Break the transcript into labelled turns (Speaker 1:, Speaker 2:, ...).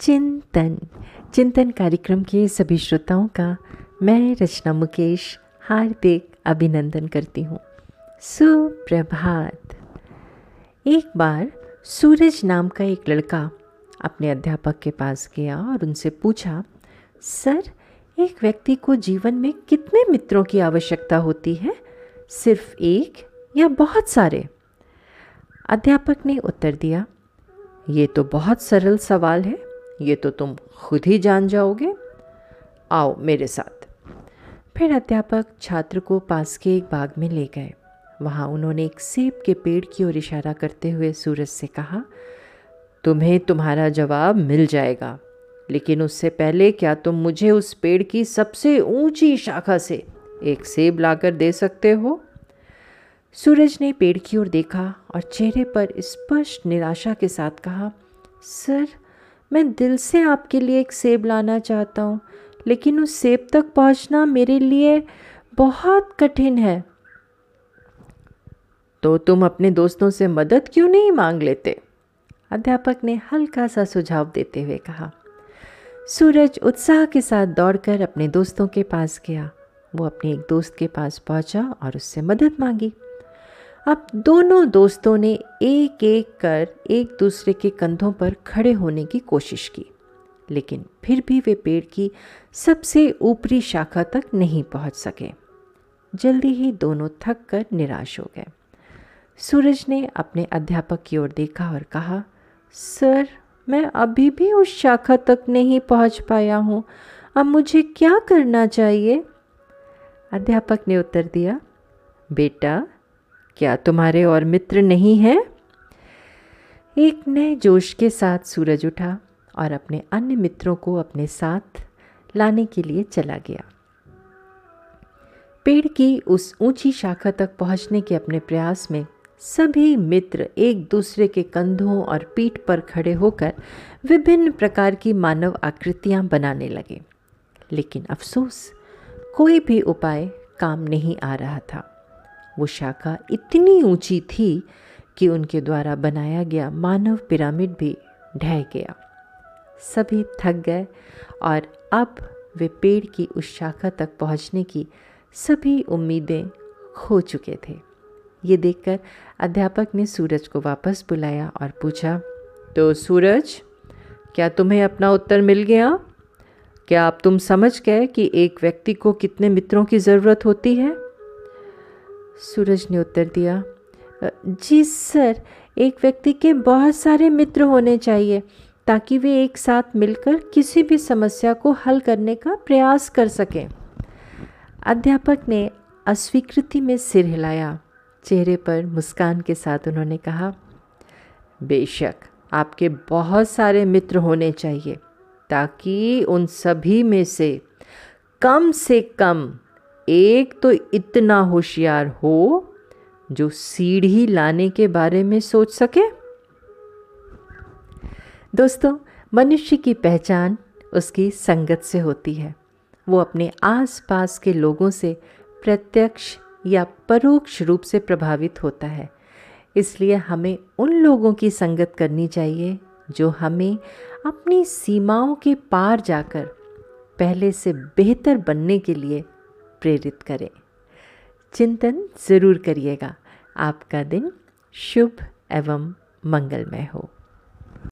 Speaker 1: चिंतन। चिंतन कार्यक्रम के सभी श्रोताओं का मैं रचना मुकेश हार्दिक अभिनंदन करती हूँ। सुप्रभात। एक बार सूरज नाम का एक लड़का अपने अध्यापक के पास गया और उनसे पूछा, सर, एक व्यक्ति को जीवन में कितने मित्रों की आवश्यकता होती है? सिर्फ़ एक या बहुत सारे? अध्यापक ने उत्तर दिया, ये तो बहुत सरल सवाल है। ये तो तुम खुद ही जान जाओगे। आओ मेरे साथ। फिर अध्यापक छात्र को पास के एक बाग में ले गए। वहाँ उन्होंने एक सेब के पेड़ की ओर इशारा करते हुए सूरज से कहा, तुम्हें तुम्हारा जवाब मिल जाएगा, लेकिन उससे पहले क्या तुम मुझे उस पेड़ की सबसे ऊँची शाखा से एक सेब लाकर दे सकते हो? सूरज ने पेड़ की ओर देखा और चेहरे पर स्पष्ट निराशा के साथ कहा, सर मैं दिल से आपके लिए एक सेब लाना चाहता हूँ, लेकिन उस सेब तक पहुँचना मेरे लिए बहुत कठिन है। तो तुम अपने दोस्तों से मदद क्यों नहीं मांग लेते? अध्यापक ने हल्का सा सुझाव देते हुए कहा। सूरज उत्साह के साथ दौड़कर अपने दोस्तों के पास गया। वो अपने एक दोस्त के पास पहुँचा और उससे मदद मांगी। अब दोनों दोस्तों ने एक एक कर एक दूसरे के कंधों पर खड़े होने की कोशिश की, लेकिन फिर भी वे पेड़ की सबसे ऊपरी शाखा तक नहीं पहुँच सके। जल्दी ही दोनों थक कर निराश हो गए। सूरज ने अपने अध्यापक की ओर देखा और कहा, सर, मैं अभी भी उस शाखा तक नहीं पहुँच पाया हूँ। अब मुझे क्या करना चाहिए? अध्यापक ने उत्तर दिया, बेटा क्या तुम्हारे और मित्र नहीं हैं? एक नए जोश के साथ सूरज उठा और अपने अन्य मित्रों को अपने साथ लाने के लिए चला गया। पेड़ की उस ऊँची शाखा तक पहुँचने के अपने प्रयास में सभी मित्र एक दूसरे के कंधों और पीठ पर खड़े होकर विभिन्न प्रकार की मानव आकृतियाँ बनाने लगे। लेकिन अफसोस, कोई भी उपाय काम नहीं आ रहा था। वो शाखा इतनी ऊँची थी कि उनके द्वारा बनाया गया मानव पिरामिड भी ढह गया। सभी थक गए और अब वे पेड़ की उस शाखा तक पहुँचने की सभी उम्मीदें खो चुके थे। ये देखकर अध्यापक ने सूरज को वापस बुलाया और पूछा तो सूरज, क्या तुम्हें अपना उत्तर मिल गया? क्या आप तुम समझ गए कि एक व्यक्ति को कितने मित्रों की ज़रूरत होती है? सूरज ने उत्तर दिया जी सर, एक व्यक्ति के बहुत सारे मित्र होने चाहिए, ताकि वे एक साथ मिलकर किसी भी समस्या को हल करने का प्रयास कर सकें। अध्यापक ने अस्वीकृति में सिर हिलाया। चेहरे पर मुस्कान के साथ उन्होंने कहा, बेशक, आपके बहुत सारे मित्र होने चाहिए, ताकि उन सभी में से कम से कम एक तो इतना होशियार हो जो सीढ़ी लाने के बारे में सोच सके। दोस्तों, मनुष्य की पहचान उसकी संगत से होती है। वो अपने आसपास के लोगों से प्रत्यक्ष या परोक्ष रूप से प्रभावित होता है। इसलिए हमें उन लोगों की संगत करनी चाहिए जो हमें अपनी सीमाओं के पार जाकर पहले से बेहतर बनने के लिए प्रेरित करें। चिंतन ज़रूर करिएगा। आपका दिन शुभ एवं मंगलमय हो।